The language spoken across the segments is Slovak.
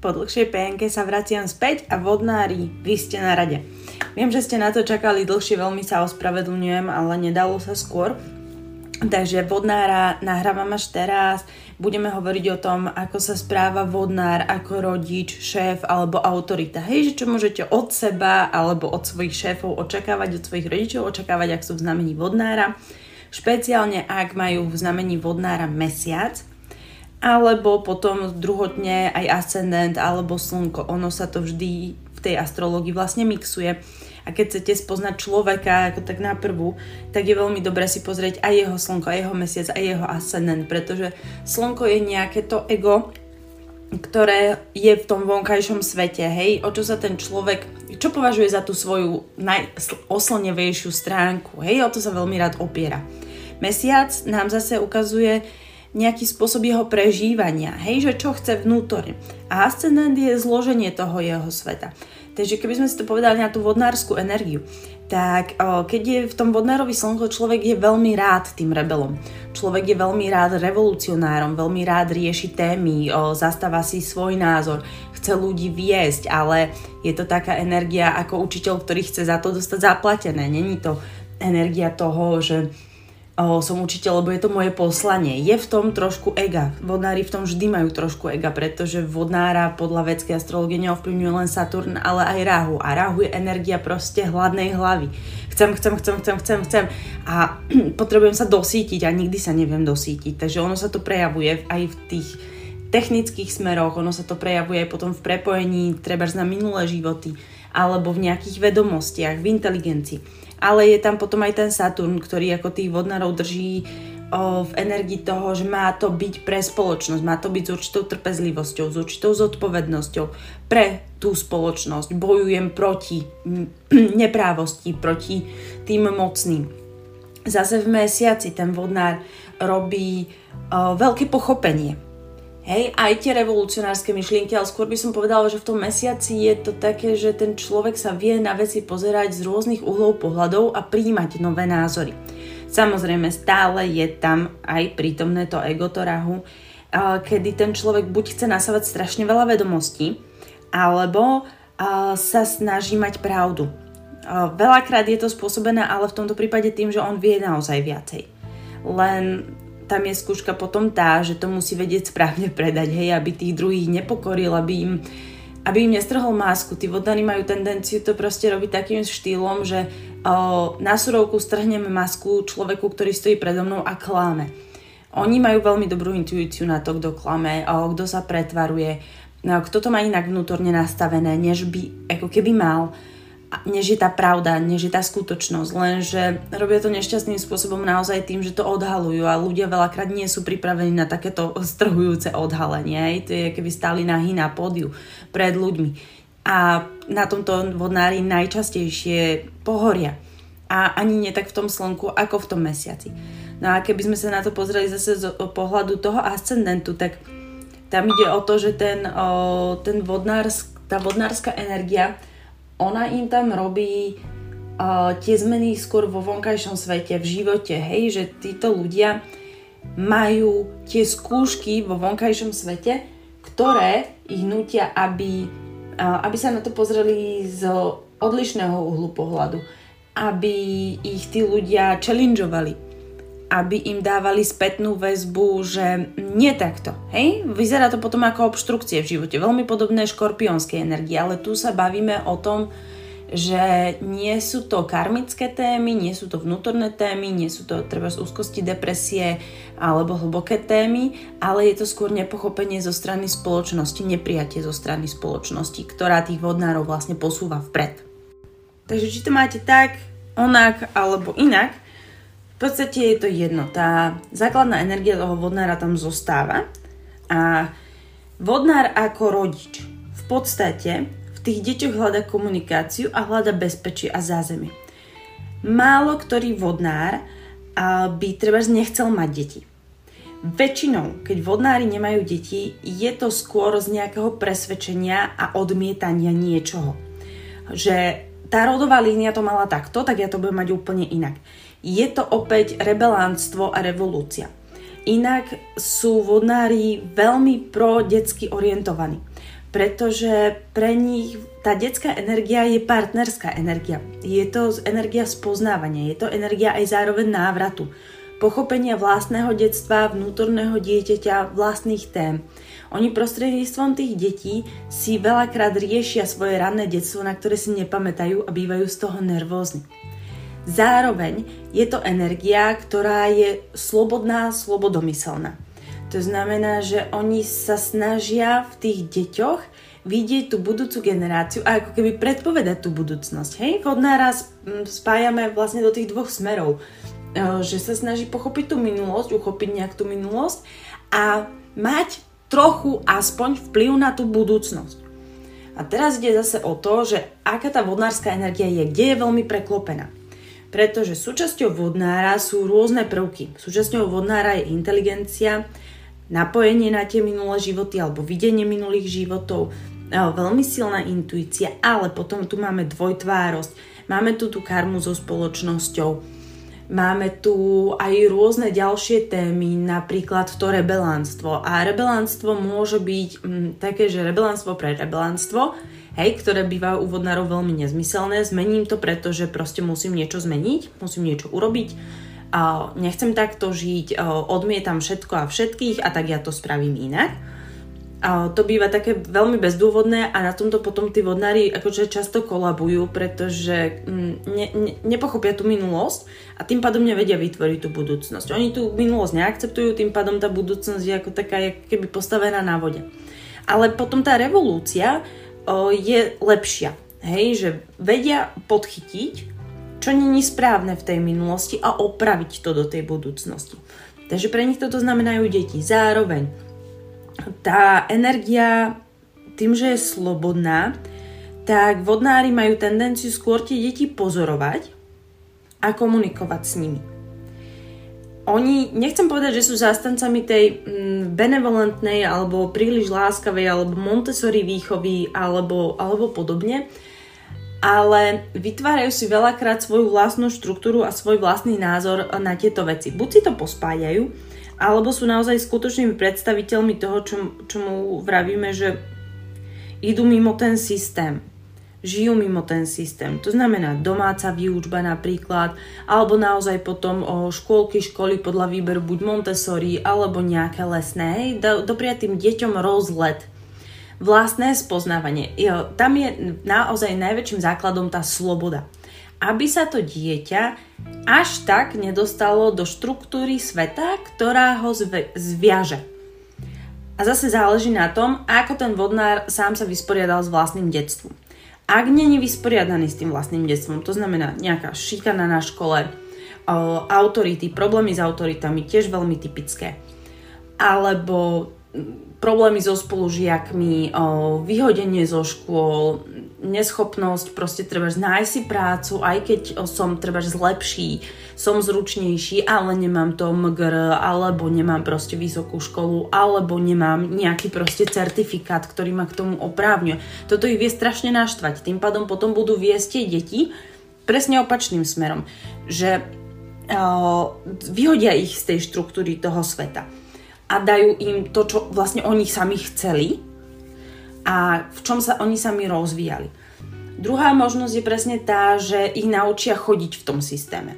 Po dlhšej PNK sa vraciam späť a vodnári, vy ste na rade. Viem, že ste na to čakali dlhšie, veľmi sa ospravedlňujem, ale nedalo sa skôr. Takže vodnára nahrávam až teraz. Budeme hovoriť o tom, ako sa správa vodnár, ako rodič, šéf alebo autorita. Hej, že čo môžete od seba alebo od svojich šéfov očakávať, od svojich rodičov očakávať, ak sú v znamení vodnára. Špeciálne ak majú v znamení vodnára mesiac, alebo potom druhotne aj ascendent alebo slnko. Ono sa to vždy v tej astrológii vlastne mixuje. A keď chcete spoznať človeka ako tak na prvú, tak je veľmi dobré si pozrieť aj jeho slnko, aj jeho mesiac, aj jeho ascendent, pretože slnko je nejaké to ego, ktoré je v tom vonkajšom svete, hej, o čo sa ten človek, čo považuje za tú svoju najoslnevejšiu stránku, hej, o to sa veľmi rád opiera. Mesiac nám zase ukazuje nejaký spôsob jeho prežívania, hej, že čo chce vnútorne. A ascendent je zloženie toho jeho sveta. Takže keby sme si to povedali na tú vodnárskú energiu, tak keď je v tom vodnárovi slnko, človek je veľmi rád tým rebelom. Človek je veľmi rád revolucionárom, veľmi rád rieši témy, o, zastáva si svoj názor, chce ľudí viesť, ale je to taká energia ako učiteľ, ktorý chce za to dostať zaplatené. Není to energia toho, že o, som učiteľ, lebo je to moje poslanie. Je v tom trošku ega. Vodnári v tom vždy majú trošku ega, pretože vodnára podľa vedskej astrologie neovplyvňuje len Saturn, ale aj Rahu. A Rahu je energia proste hladnej hlavy. Chcem, chcem, chcem, chcem, chcem, chcem. A potrebujem sa dosítiť a nikdy sa neviem dosítiť. Takže ono sa to prejavuje aj v tých technických smeroch, ono sa to prejavuje aj potom v prepojení treba na minulé životy alebo v nejakých vedomostiach, v inteligencii ale je tam potom aj ten Saturn, ktorý ako tých vodnárov drží v energii toho, že má to byť pre spoločnosť, má to byť s určitou trpezlivosťou, s určitou zodpovednosťou pre tú spoločnosť. Bojujem proti neprávosti, proti tým mocným. Zase v mesiaci ten vodnár robí o, veľké pochopenie Hej, aj tie revolucionárske myšlienky, ale skôr by som povedala, že v tom mesiaci je to také, že ten človek sa vie na veci pozerať z rôznych uhlov pohľadov a príjmať nové názory. Samozrejme, stále je tam aj prítomné to ego, to rahu, kedy ten človek buď chce nasávať strašne veľa vedomostí, alebo sa snaží mať pravdu. Veľakrát je to spôsobené ale v tomto prípade tým, že on vie naozaj viacej. Len tam je skúška potom tá, že to musí vedieť správne predať, hej, aby tých druhých nepokoril, aby im, aby im nestrhol masku. Tí vodnári majú tendenciu to proste robiť takým štýlom, že o, na surovku strhneme masku človeku, ktorý stojí predo mnou a klame. Oni majú veľmi dobrú intuíciu na to, kto klame, o, kto sa pretvaruje, no, kto to má inak vnútorne nastavené, než by ako keby mal než je tá pravda, než je tá skutočnosť, lenže robia to nešťastným spôsobom naozaj tým, že to odhalujú a ľudia veľakrát nie sú pripravení na takéto strhujúce odhalenie. To je keby stáli nahý na pódiu pred ľuďmi. A na tomto vodnári najčastejšie pohoria. A ani nie tak v tom slnku, ako v tom mesiaci. No a keby sme sa na to pozreli zase z pohľadu toho ascendentu, tak tam ide o to, že ten, o, ten vodnársk, tá vodnárska energia ona im tam robí uh, tie zmeny skôr vo vonkajšom svete, v živote, hej, že títo ľudia majú tie skúšky vo vonkajšom svete, ktoré ich nutia, aby, uh, aby sa na to pozreli z odlišného uhlu pohľadu, aby ich tí ľudia challengeovali, aby im dávali spätnú väzbu, že nie takto. Hej? Vyzerá to potom ako obštrukcie v živote. Veľmi podobné škorpionskej energie, ale tu sa bavíme o tom, že nie sú to karmické témy, nie sú to vnútorné témy, nie sú to treba z úzkosti, depresie alebo hlboké témy, ale je to skôr nepochopenie zo strany spoločnosti, neprijatie zo strany spoločnosti, ktorá tých vodnárov vlastne posúva vpred. Takže či to máte tak, onak alebo inak, v podstate je to jedno. Tá základná energia toho vodnára tam zostáva a vodnár ako rodič v podstate v tých deťoch hľada komunikáciu a hľada bezpečie a zázemie. Málo ktorý vodnár by treba nechcel mať deti. Väčšinou, keď vodnári nemajú deti, je to skôr z nejakého presvedčenia a odmietania niečoho. Že tá rodová línia to mala takto, tak ja to budem mať úplne inak je to opäť rebelánstvo a revolúcia. Inak sú vodnári veľmi pro detsky orientovaní. pretože pre nich tá detská energia je partnerská energia. Je to energia spoznávania, je to energia aj zároveň návratu, pochopenia vlastného detstva, vnútorného dieťaťa, vlastných tém. Oni prostredníctvom tých detí si veľakrát riešia svoje ranné detstvo, na ktoré si nepamätajú a bývajú z toho nervózni. Zároveň je to energia, ktorá je slobodná, slobodomyselná. To znamená, že oni sa snažia v tých deťoch vidieť tú budúcu generáciu a ako keby predpovedať tú budúcnosť. Hej, vod naraz mm, spájame vlastne do tých dvoch smerov. E, že sa snaží pochopiť tú minulosť, uchopiť nejak tú minulosť a mať trochu aspoň vplyv na tú budúcnosť. A teraz ide zase o to, že aká tá vodnárska energia je, kde je veľmi preklopená. Pretože súčasťou vodnára sú rôzne prvky. Súčasťou vodnára je inteligencia, napojenie na tie minulé životy alebo videnie minulých životov, e, veľmi silná intuícia, ale potom tu máme dvojtvárosť, máme tu tú karmu so spoločnosťou, Máme tu aj rôzne ďalšie témy, napríklad to rebelánstvo. A rebelánstvo môže byť m, také, že rebelánstvo pre rebelánstvo, hej, ktoré býva u vodnárov veľmi nezmyselné. Zmením to, pretože proste musím niečo zmeniť, musím niečo urobiť a nechcem takto žiť, odmietam všetko a všetkých a tak ja to spravím inak. A to býva také veľmi bezdôvodné a na tomto potom tí vodnári akože často kolabujú, pretože mm, ne, ne, nepochopia tú minulosť a tým pádom nevedia vytvoriť tú budúcnosť. Oni tú minulosť neakceptujú, tým pádom tá budúcnosť je ako taká keby postavená na vode. Ale potom tá revolúcia je lepšia. Hej, že vedia podchytiť čo není správne v tej minulosti a opraviť to do tej budúcnosti. Takže pre nich toto znamenajú deti. Zároveň tá energia tým, že je slobodná, tak vodnári majú tendenciu skôr tie deti pozorovať a komunikovať s nimi. Oni, nechcem povedať, že sú zástancami tej mm, benevolentnej alebo príliš láskavej alebo Montessori výchovy alebo, alebo podobne, ale vytvárajú si veľakrát svoju vlastnú štruktúru a svoj vlastný názor na tieto veci. Buď si to pospájajú, alebo sú naozaj skutočnými predstaviteľmi toho, čo, čomu vravíme, že idú mimo ten systém. Žijú mimo ten systém. To znamená domáca výučba napríklad, alebo naozaj potom o škôlky, školy podľa výberu buď Montessori, alebo nejaké lesné. Hej, dopriať tým deťom rozlet vlastné spoznávanie. Jo, tam je naozaj najväčším základom tá sloboda. Aby sa to dieťa až tak nedostalo do štruktúry sveta, ktorá ho zve- zviaže. A zase záleží na tom, ako ten vodnár sám sa vysporiadal s vlastným detstvom. Ak není vysporiadaný s tým vlastným detstvom, to znamená nejaká šikana na škole, autority, problémy s autoritami, tiež veľmi typické. Alebo problémy so spolužiakmi, vyhodenie zo škôl, neschopnosť proste treba nájsť si prácu, aj keď som treba zlepší, som zručnejší, ale nemám to MGR, alebo nemám proste vysokú školu, alebo nemám nejaký proste certifikát, ktorý ma k tomu oprávňuje. Toto ich vie strašne naštvať. Tým pádom potom budú viesť tie deti presne opačným smerom, že vyhodia ich z tej štruktúry toho sveta a dajú im to, čo vlastne oni sami chceli a v čom sa oni sami rozvíjali. Druhá možnosť je presne tá, že ich naučia chodiť v tom systéme.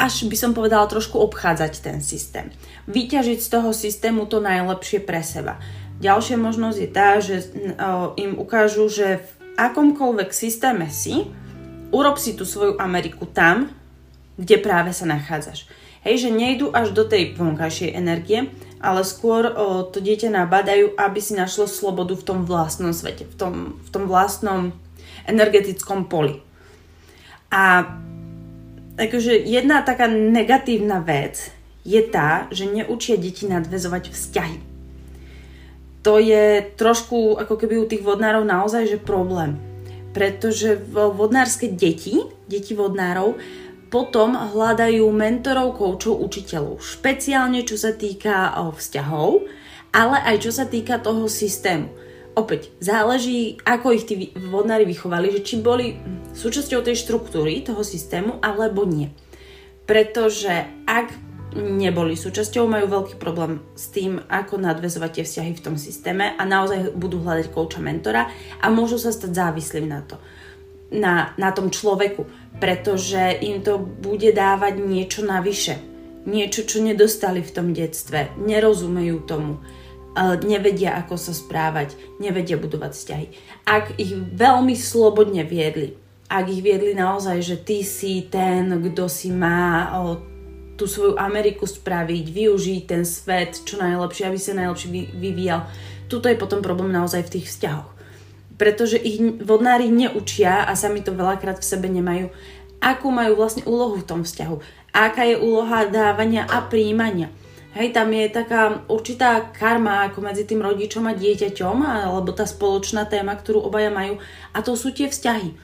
Až by som povedala trošku obchádzať ten systém. Vyťažiť z toho systému to najlepšie pre seba. Ďalšia možnosť je tá, že im ukážu, že v akomkoľvek systéme si, urob si tú svoju Ameriku tam, kde práve sa nachádzaš. Hej, že nejdu až do tej vonkajšej energie, ale skôr o, to dieťa nabadajú, aby si našlo slobodu v tom vlastnom svete, v tom, v tom vlastnom energetickom poli. A akože jedna taká negatívna vec je tá, že neučia deti nadvezovať vzťahy. To je trošku ako keby u tých vodnárov naozaj že problém. Pretože vodnárske deti, deti vodnárov, potom hľadajú mentorov, koučov, učiteľov. Špeciálne čo sa týka vzťahov, ale aj čo sa týka toho systému. Opäť, záleží, ako ich tí vodnári vychovali, že či boli súčasťou tej štruktúry, toho systému, alebo nie. Pretože ak neboli súčasťou, majú veľký problém s tým, ako nadvezovať tie vzťahy v tom systéme a naozaj budú hľadať kouča mentora a môžu sa stať závislým na to, na, na tom človeku, pretože im to bude dávať niečo navyše, niečo, čo nedostali v tom detstve, nerozumejú tomu, nevedia, ako sa správať, nevedia budovať vzťahy. Ak ich veľmi slobodne viedli, ak ich viedli naozaj, že ty si ten, kto si má tú svoju Ameriku spraviť, využiť ten svet čo najlepšie, aby sa najlepšie vyvíjal. Tuto je potom problém naozaj v tých vzťahoch. Pretože ich vodnári neučia a sami to veľakrát v sebe nemajú, akú majú vlastne úlohu v tom vzťahu. Aká je úloha dávania a príjmania. Hej, tam je taká určitá karma ako medzi tým rodičom a dieťaťom, alebo tá spoločná téma, ktorú obaja majú, a to sú tie vzťahy.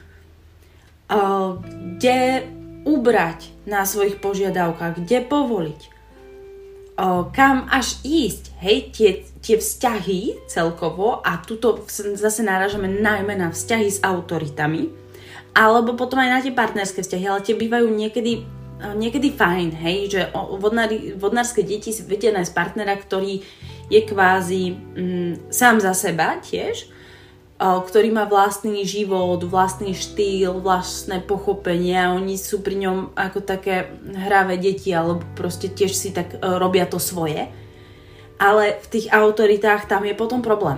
Uh, kde ubrať na svojich požiadavkách, kde povoliť, kam až ísť, hej, tie, tie vzťahy celkovo a tuto zase náražame najmä na vzťahy s autoritami, alebo potom aj na tie partnerské vzťahy, ale tie bývajú niekedy, niekedy fajn, hej, že vodnári, vodnárske deti si vedia nájsť partnera, ktorý je kvázi mm, sám za seba tiež, ktorý má vlastný život, vlastný štýl, vlastné pochopenie a oni sú pri ňom ako také hravé deti alebo proste tiež si tak e, robia to svoje. Ale v tých autoritách tam je potom problém.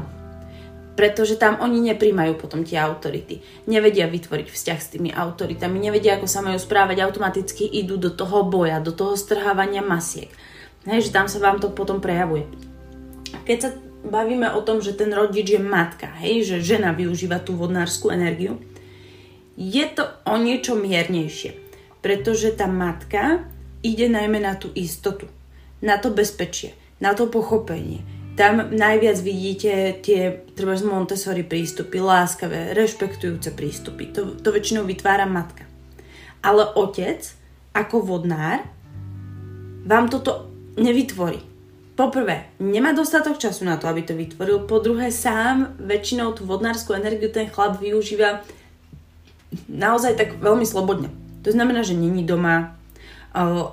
Pretože tam oni nepríjmajú potom tie autority. Nevedia vytvoriť vzťah s tými autoritami, nevedia, ako sa majú správať, automaticky idú do toho boja, do toho strhávania masiek. Hej, že tam sa vám to potom prejavuje. Keď sa bavíme o tom, že ten rodič je matka, hej, že žena využíva tú vodnárskú energiu, je to o niečo miernejšie, pretože tá matka ide najmä na tú istotu, na to bezpečie, na to pochopenie. Tam najviac vidíte tie treba z Montessori prístupy, láskavé, rešpektujúce prístupy. To, to väčšinou vytvára matka. Ale otec, ako vodnár, vám toto nevytvorí poprvé, nemá dostatok času na to, aby to vytvoril. Po druhé, sám väčšinou tú vodnárskú energiu ten chlap využíva naozaj tak veľmi slobodne. To znamená, že není doma,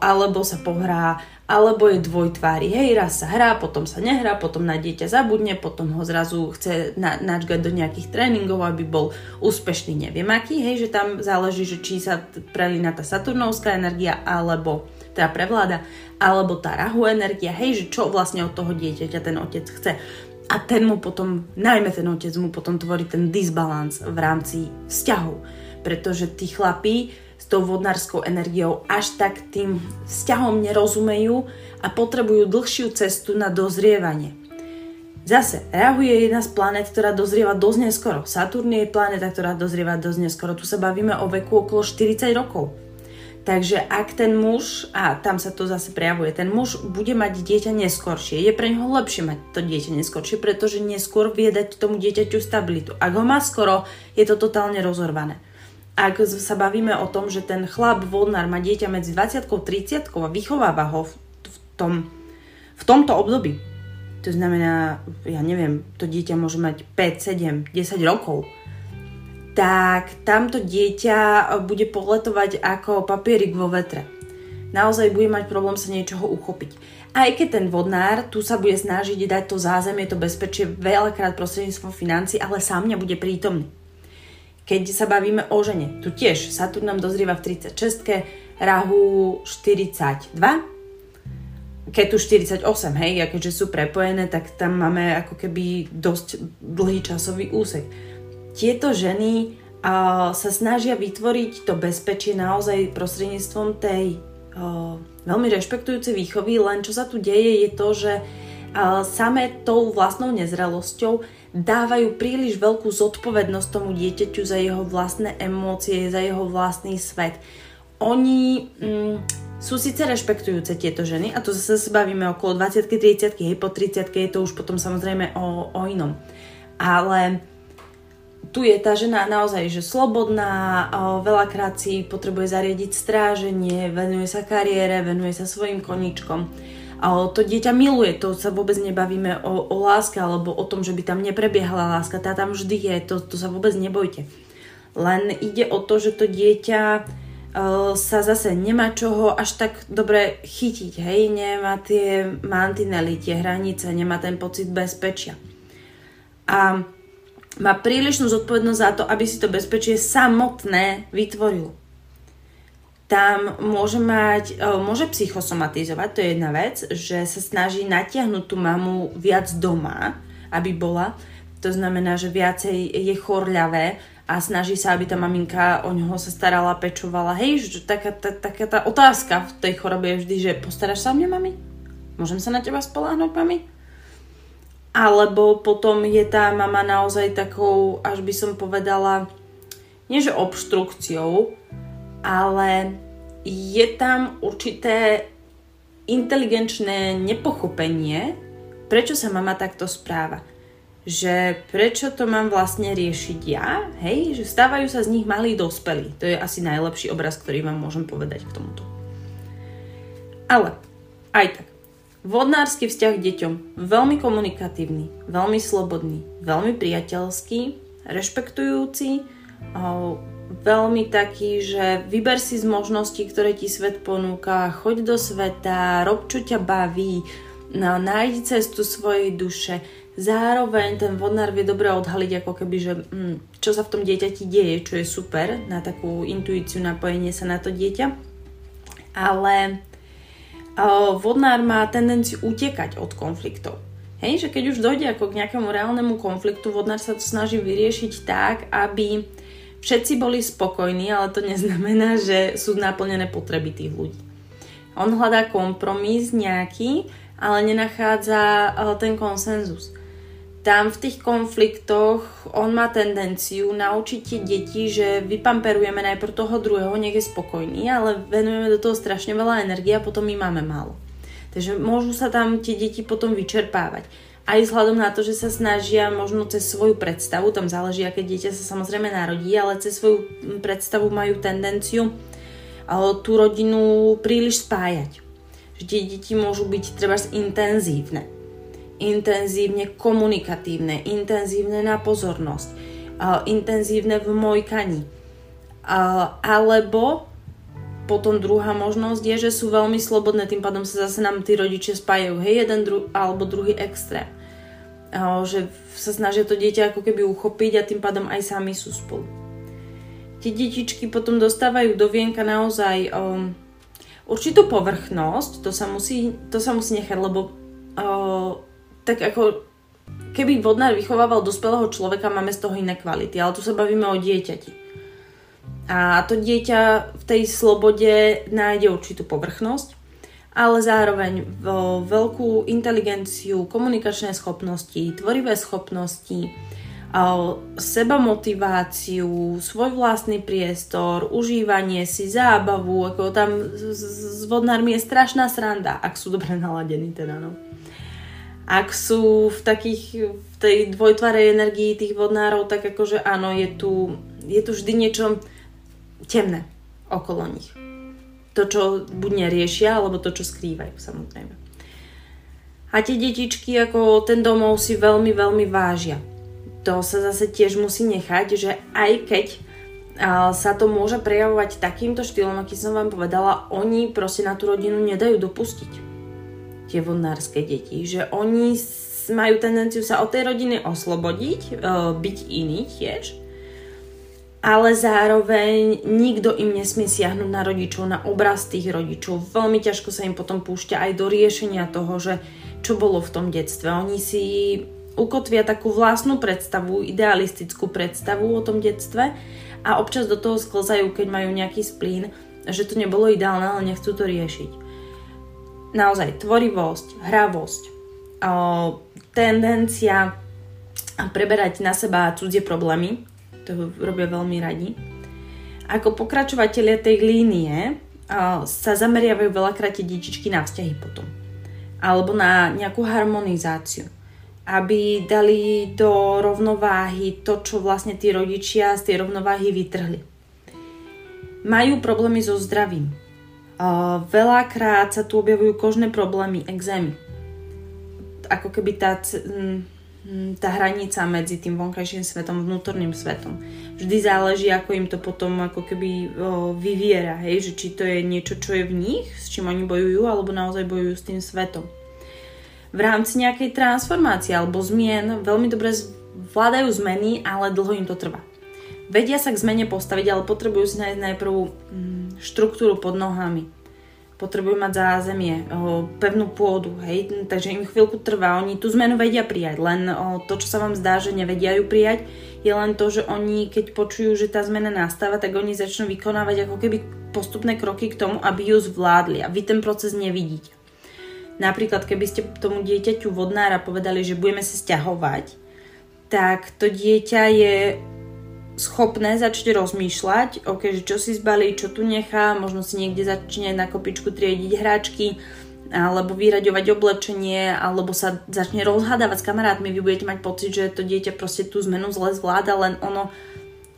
alebo sa pohrá, alebo je dvojtvári. Hej, raz sa hrá, potom sa nehrá, potom na dieťa zabudne, potom ho zrazu chce na, načgať do nejakých tréningov, aby bol úspešný, neviem aký. Hej, že tam záleží, že či sa prelína tá saturnovská energia, alebo teda prevláda, alebo tá rahu energia, hej, že čo vlastne od toho dieťaťa ten otec chce. A ten mu potom, najmä ten otec mu potom tvorí ten disbalans v rámci vzťahov. Pretože tí chlapí s tou vodnárskou energiou až tak tým vzťahom nerozumejú a potrebujú dlhšiu cestu na dozrievanie. Zase, Rahu je jedna z planet, ktorá dozrieva dosť neskoro. Saturn je planeta, ktorá dozrieva dosť neskoro. Tu sa bavíme o veku okolo 40 rokov. Takže ak ten muž, a tam sa to zase prejavuje, ten muž bude mať dieťa neskoršie, je pre neho lepšie mať to dieťa neskoršie, pretože neskôr vie dať tomu dieťaťu stabilitu. Ak ho má skoro, je to totálne rozorvané. Ak sa bavíme o tom, že ten chlap vodnár má dieťa medzi 20 a 30 a vychováva ho v, tom, v tomto období, to znamená, ja neviem, to dieťa môže mať 5, 7, 10 rokov, tak tamto dieťa bude poletovať ako papierik vo vetre. Naozaj bude mať problém sa niečoho uchopiť. Aj keď ten vodnár tu sa bude snažiť dať to zázemie, to bezpečie veľakrát prostredníctvom financí, ale sám nebude prítomný. Keď sa bavíme o žene, tu tiež Saturn nám dozrieva v 36, Rahu 42, keď tu 48, hej, a keďže sú prepojené, tak tam máme ako keby dosť dlhý časový úsek tieto ženy sa snažia vytvoriť to bezpečie naozaj prostredníctvom tej veľmi rešpektujúcej výchovy, len čo sa tu deje je to, že samé tou vlastnou nezrelosťou dávajú príliš veľkú zodpovednosť tomu dieťaťu za jeho vlastné emócie, za jeho vlastný svet. Oni mm, sú síce rešpektujúce tieto ženy, a to zase sa bavíme okolo 20-30, hej, po 30 je to už potom samozrejme o, o inom. Ale tu je tá žena naozaj že slobodná, veľakrát si potrebuje zariadiť stráženie, venuje sa kariére, venuje sa svojim koničkom. A to dieťa miluje, to sa vôbec nebavíme o, o láske alebo o tom, že by tam neprebiehala láska, tá tam vždy je, to, to sa vôbec nebojte. Len ide o to, že to dieťa sa zase nemá čoho až tak dobre chytiť, hej, nemá tie mantinely, tie hranice, nemá ten pocit bezpečia. A má prílišnú zodpovednosť za to, aby si to bezpečie samotné vytvoril. Tam môže mať, môže psychosomatizovať, to je jedna vec, že sa snaží natiahnuť tú mamu viac doma, aby bola. To znamená, že viacej je chorľavé, a snaží sa, aby tá maminka o ňoho sa starala, pečovala. Hej, že taká, tá, taká tá otázka v tej chorobe je vždy, že postaráš sa o mňa, mami? Môžem sa na teba spoláhnuť, mami? Alebo potom je tá mama naozaj takou, až by som povedala, nie že obštrukciou, ale je tam určité inteligenčné nepochopenie, prečo sa mama takto správa že prečo to mám vlastne riešiť ja, hej, že stávajú sa z nich malí dospelí. To je asi najlepší obraz, ktorý vám môžem povedať k tomuto. Ale, aj tak, vodnársky vzťah k deťom, veľmi komunikatívny, veľmi slobodný, veľmi priateľský, rešpektujúci, veľmi taký, že vyber si z možností, ktoré ti svet ponúka, choď do sveta, rob čo ťa baví, nájdi cestu svojej duše, Zároveň ten vodnár vie dobre odhaliť ako keby, že mm, čo sa v tom dieťati deje, čo je super na takú intuíciu, napojenie sa na to dieťa. Ale vodnár má tendenciu utekať od konfliktov. Hej, že keď už dojde ako k nejakému reálnemu konfliktu, vodnár sa to snaží vyriešiť tak, aby všetci boli spokojní, ale to neznamená, že sú naplnené potreby tých ľudí. On hľadá kompromis nejaký, ale nenachádza ten konsenzus tam v tých konfliktoch on má tendenciu naučiť tie deti, že vypamperujeme najprv toho druhého, nech je spokojný, ale venujeme do toho strašne veľa energie a potom my máme málo. Takže môžu sa tam tie deti potom vyčerpávať. Aj vzhľadom na to, že sa snažia možno cez svoju predstavu, tam záleží, aké dieťa sa samozrejme narodí, ale cez svoju predstavu majú tendenciu tú rodinu príliš spájať. Že tie deti môžu byť treba intenzívne intenzívne komunikatívne, intenzívne na pozornosť, intenzívne v mojkaní. Alebo potom druhá možnosť je, že sú veľmi slobodné, tým pádom sa zase nám tí rodičia spájajú, hej, jeden dru- alebo druhý extrém. Že sa snažia to dieťa ako keby uchopiť a tým pádom aj sami sú spolu. Tie detičky potom dostávajú do vienka naozaj um, určitú povrchnosť, to sa musí, to sa musí nechať, lebo tak ako keby vodnár vychovával dospelého človeka, máme z toho iné kvality, ale tu sa bavíme o dieťati. A to dieťa v tej slobode nájde určitú povrchnosť, ale zároveň veľkú inteligenciu, komunikačné schopnosti, tvorivé schopnosti, seba motiváciu, svoj vlastný priestor, užívanie si, zábavu, ako tam s vodnármi je strašná sranda, ak sú dobre naladení teda, no ak sú v takých, v tej dvojtvarej energii tých vodnárov, tak akože áno, je tu, je tu vždy niečo temné okolo nich. To, čo buď neriešia, alebo to, čo skrývajú, samozrejme. A tie detičky ako ten domov si veľmi, veľmi vážia. To sa zase tiež musí nechať, že aj keď sa to môže prejavovať takýmto štýlom, aký som vám povedala, oni proste na tú rodinu nedajú dopustiť tie vodnárske deti, že oni majú tendenciu sa od tej rodiny oslobodiť, e, byť iný tiež, ale zároveň nikto im nesmie siahnuť na rodičov, na obraz tých rodičov. Veľmi ťažko sa im potom púšťa aj do riešenia toho, že čo bolo v tom detstve. Oni si ukotvia takú vlastnú predstavu, idealistickú predstavu o tom detstve a občas do toho sklzajú, keď majú nejaký splín, že to nebolo ideálne, ale nechcú to riešiť naozaj tvorivosť, hravosť, tendencia preberať na seba cudzie problémy, to robia veľmi radi. Ako pokračovateľia tej línie sa zameriavajú veľakrát tie detičky na vzťahy potom. Alebo na nejakú harmonizáciu. Aby dali do rovnováhy to, čo vlastne tí rodičia z tej rovnováhy vytrhli. Majú problémy so zdravím veľakrát sa tu objavujú kožné problémy, exémy. Ako keby tá, tá hranica medzi tým vonkajším svetom a vnútorným svetom. Vždy záleží, ako im to potom ako keby vyviera, hej, že či to je niečo, čo je v nich, s čím oni bojujú, alebo naozaj bojujú s tým svetom. V rámci nejakej transformácie alebo zmien veľmi dobre vládajú zmeny, ale dlho im to trvá. Vedia sa k zmene postaviť, ale potrebujú si nájsť najprv hm, štruktúru pod nohami. Potrebujú mať zázemie, pevnú pôdu, hej, takže im chvíľku trvá, oni tú zmenu vedia prijať, len to, čo sa vám zdá, že nevedia ju prijať, je len to, že oni, keď počujú, že tá zmena nastáva, tak oni začnú vykonávať ako keby postupné kroky k tomu, aby ju zvládli a vy ten proces nevidíte. Napríklad, keby ste tomu dieťaťu vodnára povedali, že budeme sa stiahovať, tak to dieťa je schopné začať rozmýšľať, ok, že čo si zbalí, čo tu nechá, možno si niekde začne na kopičku triediť hráčky, alebo vyraďovať oblečenie, alebo sa začne rozhádavať s kamarátmi, vy budete mať pocit, že to dieťa proste tú zmenu zle zvláda, len ono,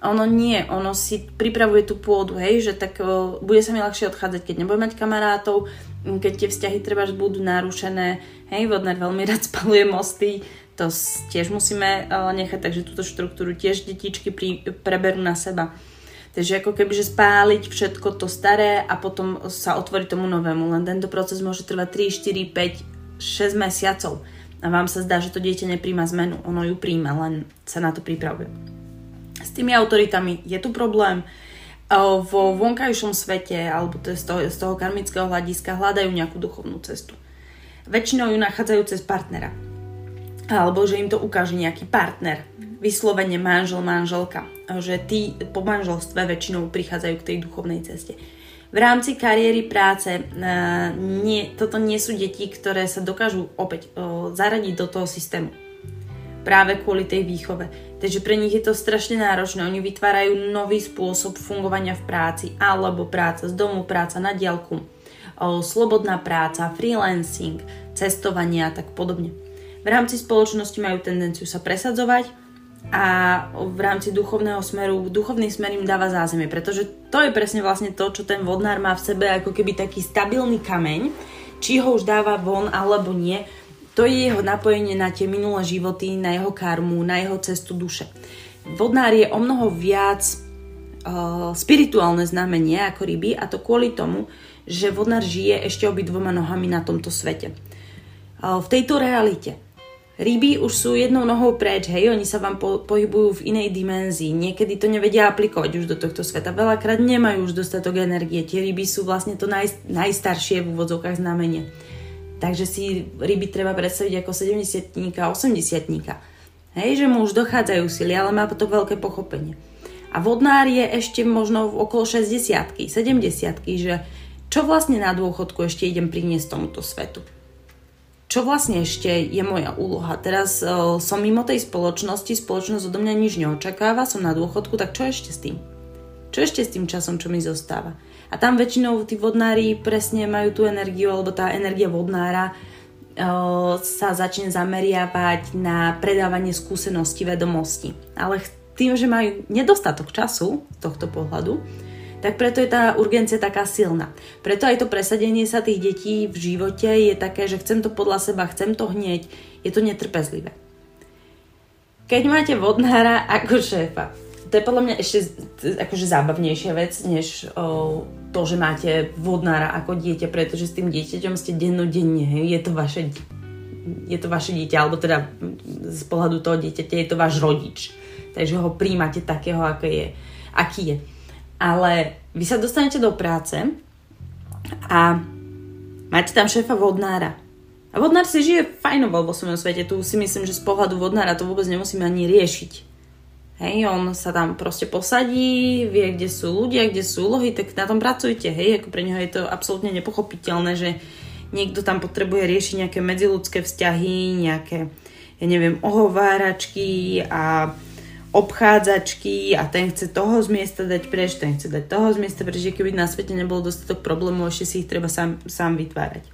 ono nie, ono si pripravuje tú pôdu, hej, že tak o, bude sa mi ľahšie odchádzať, keď nebude mať kamarátov, keď tie vzťahy treba budú narušené, hej, vodnár veľmi rád spaluje mosty, to tiež musíme uh, nechať, takže túto štruktúru tiež detičky pri, preberú na seba. Takže ako keby, spáliť všetko to staré a potom sa otvoriť tomu novému. Len tento proces môže trvať 3, 4, 5, 6 mesiacov. A vám sa zdá, že to dieťa nepríjma zmenu. Ono ju príjma, len sa na to pripravuje. S tými autoritami je tu problém. Vo vonkajšom svete, alebo to je z toho, z toho karmického hľadiska, hľadajú nejakú duchovnú cestu. Väčšinou ju nachádzajú cez partnera alebo že im to ukáže nejaký partner, vyslovene manžel, manželka, že tí po manželstve väčšinou prichádzajú k tej duchovnej ceste. V rámci kariéry práce uh, nie, toto nie sú deti, ktoré sa dokážu opäť uh, zaradiť do toho systému. Práve kvôli tej výchove. Takže pre nich je to strašne náročné. Oni vytvárajú nový spôsob fungovania v práci, alebo práca z domu, práca na diálku, slobodná práca, freelancing, cestovania a tak podobne v rámci spoločnosti majú tendenciu sa presadzovať a v rámci duchovného smeru, duchovný smer im dáva zázemie, pretože to je presne vlastne to, čo ten vodnár má v sebe ako keby taký stabilný kameň, či ho už dáva von alebo nie, to je jeho napojenie na tie minulé životy, na jeho karmu, na jeho cestu duše. Vodnár je o mnoho viac uh, spirituálne znamenie ako ryby a to kvôli tomu, že vodnár žije ešte obidvoma nohami na tomto svete. Uh, v tejto realite Ryby už sú jednou nohou preč, hej, oni sa vám po, pohybujú v inej dimenzii, niekedy to nevedia aplikovať už do tohto sveta, veľakrát nemajú už dostatok energie, tie ryby sú vlastne to naj, najstaršie v úvodzovkách znamenie. Takže si ryby treba predstaviť ako 70 80 Hej, že mu už dochádzajú sily, ale má to veľké pochopenie. A vodnár je ešte možno okolo 60 70 že čo vlastne na dôchodku ešte idem priniesť tomuto svetu čo vlastne ešte je moja úloha. Teraz uh, som mimo tej spoločnosti, spoločnosť odo mňa nič neočakáva, som na dôchodku, tak čo ešte s tým? Čo ešte s tým časom, čo mi zostáva? A tam väčšinou tí vodnári presne majú tú energiu, alebo tá energia vodnára uh, sa začne zameriavať na predávanie skúseností, vedomostí. Ale tým, že majú nedostatok času z tohto pohľadu, tak preto je tá urgencia taká silná. Preto aj to presadenie sa tých detí v živote je také, že chcem to podľa seba, chcem to hneď, je to netrpezlivé. Keď máte vodnára ako šéfa, to je podľa mňa ešte akože zábavnejšia vec, než o, to, že máte vodnára ako dieťa, pretože s tým dieťaťom ste dennodenne, je to vaše je to vaše dieťa, alebo teda z pohľadu toho dieťaťa je to váš rodič. Takže ho príjmate takého, ako je, aký je ale vy sa dostanete do práce a máte tam šéfa vodnára. A vodnár si žije fajnovo vo svojom svete. Tu si myslím, že z pohľadu vodnára to vôbec nemusíme ani riešiť. Hej, on sa tam proste posadí, vie, kde sú ľudia, kde sú úlohy, tak na tom pracujte. Hej, ako pre neho je to absolútne nepochopiteľné, že niekto tam potrebuje riešiť nejaké medziludské vzťahy, nejaké, ja neviem, ohováračky a obchádzačky a ten chce toho z miesta dať preč, ten chce dať toho z miesta preč, že keby na svete nebolo dostatok problémov, ešte si ich treba sám, sám vytvárať.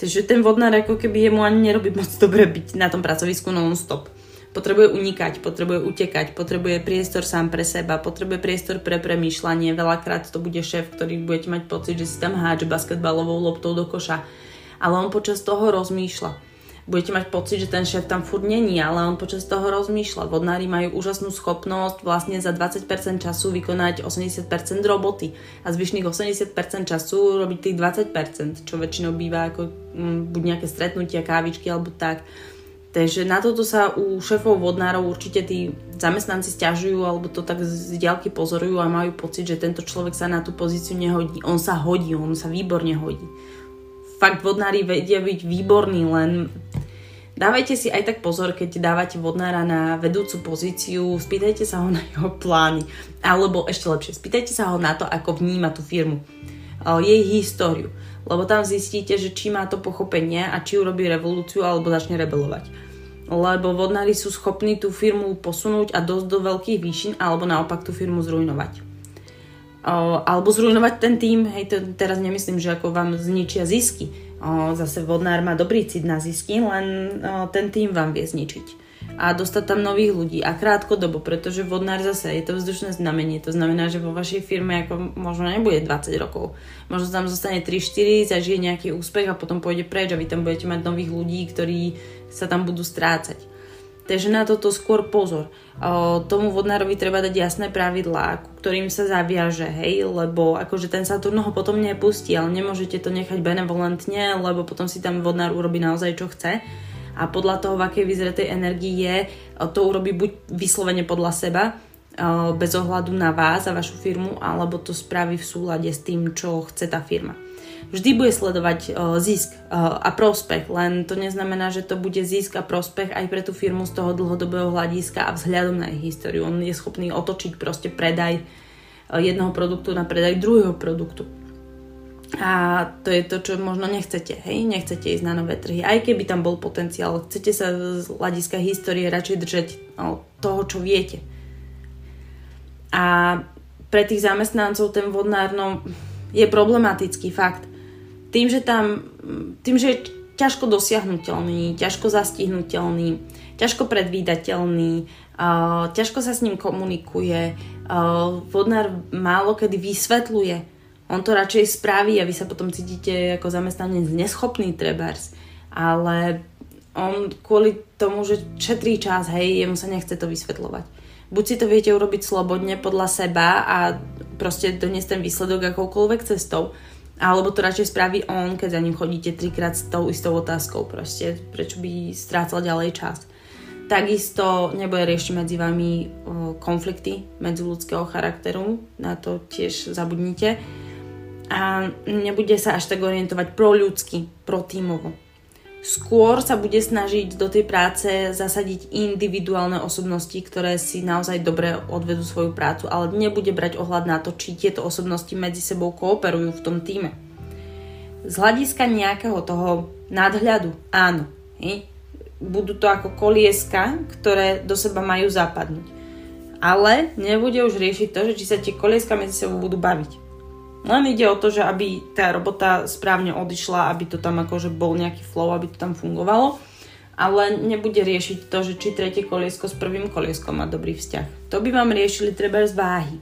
Takže ten vodnár ako keby jemu ani nerobí moc dobre byť na tom pracovisku non-stop. Potrebuje unikať, potrebuje utekať, potrebuje priestor sám pre seba, potrebuje priestor pre premýšľanie. Veľakrát to bude šéf, ktorý budete mať pocit, že si tam hádže basketbalovou loptou do koša. Ale on počas toho rozmýšľa. Budete mať pocit, že ten šéf tam furt není, ale on počas toho rozmýšľa. Vodnári majú úžasnú schopnosť vlastne za 20% času vykonať 80% roboty a zvyšných 80% času robiť tých 20%, čo väčšinou býva ako m, buď nejaké stretnutia, kávičky alebo tak. Takže na toto sa u šéfov vodnárov určite tí zamestnanci stiažujú alebo to tak z diaľky pozorujú a majú pocit, že tento človek sa na tú pozíciu nehodí. On sa hodí, on sa výborne hodí. Fakt vodnári vedia byť výborní, len dávajte si aj tak pozor, keď dávate vodnára na vedúcu pozíciu, spýtajte sa ho na jeho plány. Alebo ešte lepšie, spýtajte sa ho na to, ako vníma tú firmu. Jej históriu lebo tam zistíte, že či má to pochopenie a či urobí revolúciu alebo začne rebelovať. Lebo vodnári sú schopní tú firmu posunúť a dosť do veľkých výšin alebo naopak tú firmu zrujnovať. Alebo zrujnovať ten tým, hej, to teraz nemyslím, že ako vám zničia zisky. Zase vodnár má dobrý cit na zisky, len ten tým vám vie zničiť a dostať tam nových ľudí a krátkodobo, pretože vodnár zase je to vzdušné znamenie. To znamená, že vo vašej firme ako možno nebude 20 rokov. Možno tam zostane 3-4, zažije nejaký úspech a potom pôjde preč a vy tam budete mať nových ľudí, ktorí sa tam budú strácať. Takže na toto skôr pozor. Tomu vodnárovi treba dať jasné pravidlá, ktorým sa zaviaže, hej, lebo akože ten Saturn ho potom nepustí, ale nemôžete to nechať benevolentne, lebo potom si tam vodnár urobí naozaj čo chce a podľa toho, v akej vyzretej energii je, to urobí buď vyslovene podľa seba, bez ohľadu na vás a vašu firmu, alebo to spraví v súlade s tým, čo chce tá firma. Vždy bude sledovať zisk a prospech, len to neznamená, že to bude zisk a prospech aj pre tú firmu z toho dlhodobého hľadiska a vzhľadom na ich históriu. On je schopný otočiť proste predaj jednoho produktu na predaj druhého produktu. A to je to, čo možno nechcete, hej? Nechcete ísť na nové trhy. Aj keby tam bol potenciál, chcete sa z hľadiska histórie radšej držať no, toho, čo viete. A pre tých zamestnancov ten vodnár no, je problematický fakt. Tým, že tam, tým, že je ťažko dosiahnutelný, ťažko zastihnutelný, ťažko predvídateľný, ťažko sa s ním komunikuje, uh, vodnár málo kedy vysvetľuje, on to radšej spraví a vy sa potom cítite ako zamestnanec neschopný trebárs. Ale on kvôli tomu, že šetrí čas, hej, jemu sa nechce to vysvetľovať. Buď si to viete urobiť slobodne podľa seba a proste doniesť ten výsledok akoukoľvek cestou, alebo to radšej spraví on, keď za ním chodíte trikrát s tou istou otázkou proste, prečo by strácal ďalej čas. Takisto nebude riešiť medzi vami konflikty ľudského charakteru, na to tiež zabudnite a nebude sa až tak orientovať pro ľudsky, pro tímovo. Skôr sa bude snažiť do tej práce zasadiť individuálne osobnosti, ktoré si naozaj dobre odvedú svoju prácu, ale nebude brať ohľad na to, či tieto osobnosti medzi sebou kooperujú v tom týme. Z hľadiska nejakého toho nadhľadu, áno, hej, budú to ako kolieska, ktoré do seba majú zapadnúť. Ale nebude už riešiť to, že či sa tie kolieska medzi sebou budú baviť len ide o to, že aby tá robota správne odišla, aby to tam akože bol nejaký flow, aby to tam fungovalo. Ale nebude riešiť to, že či tretie koliesko s prvým kolieskom má dobrý vzťah. To by vám riešili treba z váhy.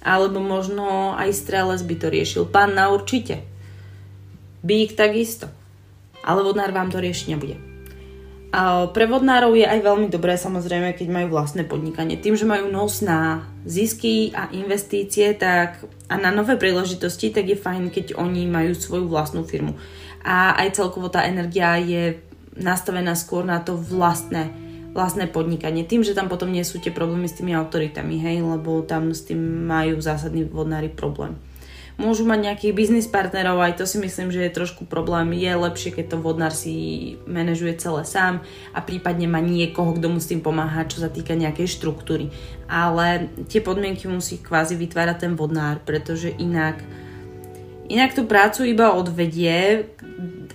Alebo možno aj strelec by to riešil. Pán na určite. Bík takisto. Ale vodnár vám to riešiť nebude. Pre vodnárov je aj veľmi dobré samozrejme, keď majú vlastné podnikanie. Tým, že majú nos na zisky a investície tak, a na nové príležitosti, tak je fajn, keď oni majú svoju vlastnú firmu. A aj celkovo tá energia je nastavená skôr na to vlastné, vlastné podnikanie. Tým, že tam potom nie sú tie problémy s tými autoritami, hej, lebo tam s tým majú zásadný vodnári problém. Môžu mať nejakých biznis partnerov, aj to si myslím, že je trošku problém. Je lepšie, keď to vodnár si manažuje celé sám a prípadne má niekoho, kto mu s tým pomáha, čo sa týka nejakej štruktúry. Ale tie podmienky musí kvázi vytvárať ten vodnár, pretože inak Inak tú prácu iba odvedie,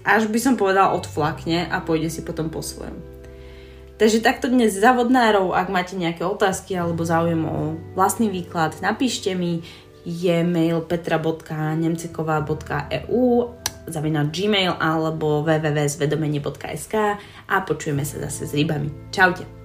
až by som povedal odflakne a pôjde si potom po svojom. Takže takto dnes za vodnárov, ak máte nejaké otázky alebo záujem o vlastný výklad, napíšte mi, je mail petra.nemceková.eu zavina gmail alebo www.zvedomenie.sk a počujeme sa zase s rybami. Čaute.